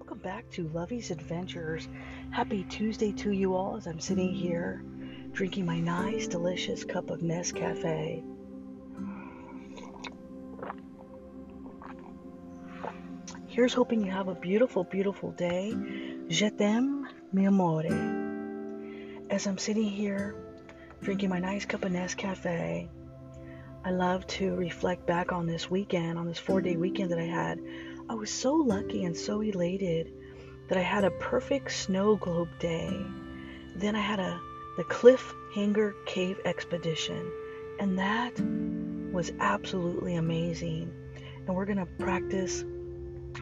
welcome back to Lovey's Adventures. Happy Tuesday to you all as I'm sitting here drinking my nice, delicious cup of Nescafe. Here's hoping you have a beautiful, beautiful day. Je t'aime, mi amore. As I'm sitting here drinking my nice cup of Nescafe, I love to reflect back on this weekend, on this four day weekend that I had I was so lucky and so elated that I had a perfect snow globe day. Then I had a the Cliffhanger Cave expedition, and that was absolutely amazing. And we're gonna practice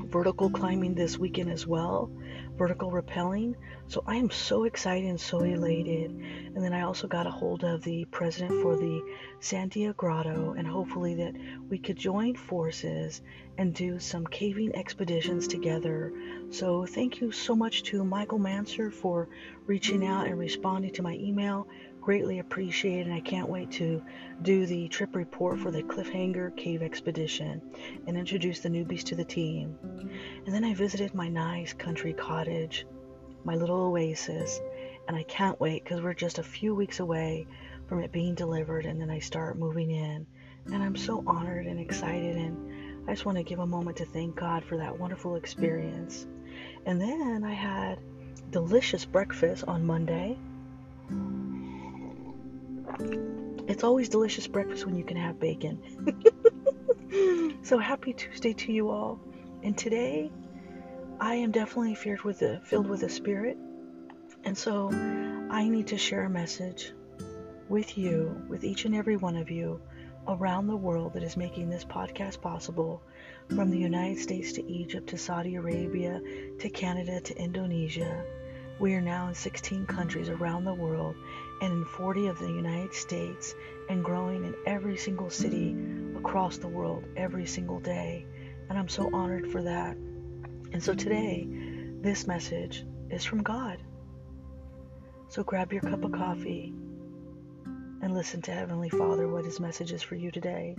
vertical climbing this weekend as well, vertical rappelling. So I am so excited and so elated. And then I also got a hold of the president for the Sandia Grotto, and hopefully that we could join forces and do some caving expeditions together. So thank you so much to Michael Manser for reaching out and responding to my email greatly appreciated, and I can't wait to do the trip report for the Cliffhanger Cave Expedition and introduce the newbies to the team. And then I visited my nice country cottage, my little oasis, and I can't wait because we're just a few weeks away from it being delivered, and then I start moving in. And I'm so honored and excited, and I just want to give a moment to thank God for that wonderful experience. And then I had delicious breakfast on Monday it's always delicious breakfast when you can have bacon. so happy Tuesday to you all. And today I am definitely filled with the filled with spirit. And so I need to share a message with you, with each and every one of you around the world that is making this podcast possible from the United States to Egypt to Saudi Arabia to Canada to Indonesia. We are now in 16 countries around the world and in 40 of the United States and growing in every single city across the world every single day. And I'm so honored for that. And so today, this message is from God. So grab your cup of coffee and listen to Heavenly Father what His message is for you today.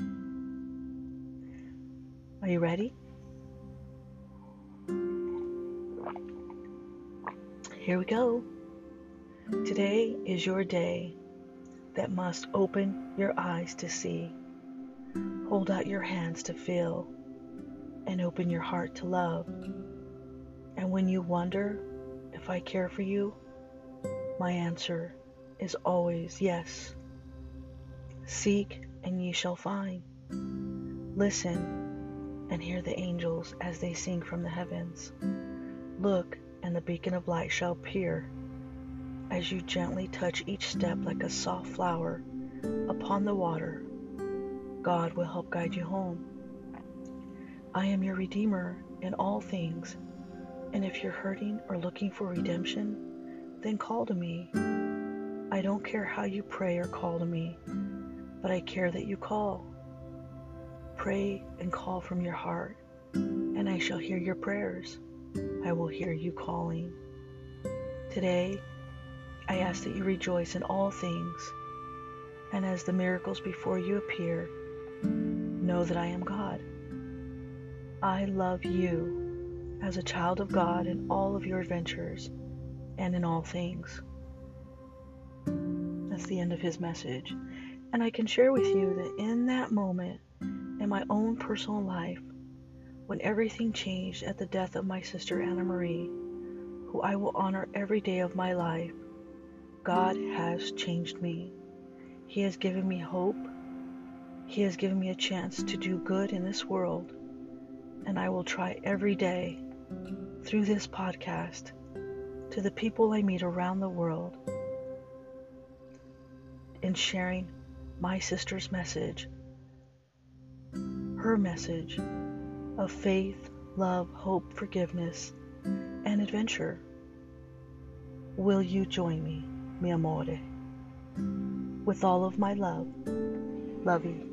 Are you ready? Here we go. Today is your day that must open your eyes to see. Hold out your hands to feel and open your heart to love. And when you wonder if I care for you, my answer is always yes. Seek and ye shall find. Listen and hear the angels as they sing from the heavens. Look, and the beacon of light shall appear as you gently touch each step like a soft flower upon the water, God will help guide you home. I am your Redeemer in all things, and if you're hurting or looking for redemption, then call to me. I don't care how you pray or call to me, but I care that you call. Pray and call from your heart, and I shall hear your prayers. I will hear you calling. Today, I ask that you rejoice in all things, and as the miracles before you appear, know that I am God. I love you as a child of God in all of your adventures and in all things. That's the end of his message. And I can share with you that in that moment, in my own personal life, when everything changed at the death of my sister Anna Marie, who I will honor every day of my life, God has changed me. He has given me hope. He has given me a chance to do good in this world. And I will try every day through this podcast to the people I meet around the world in sharing my sister's message, her message of faith, love, hope, forgiveness, and adventure. Will you join me? mi amore. With all of my love, Lovey.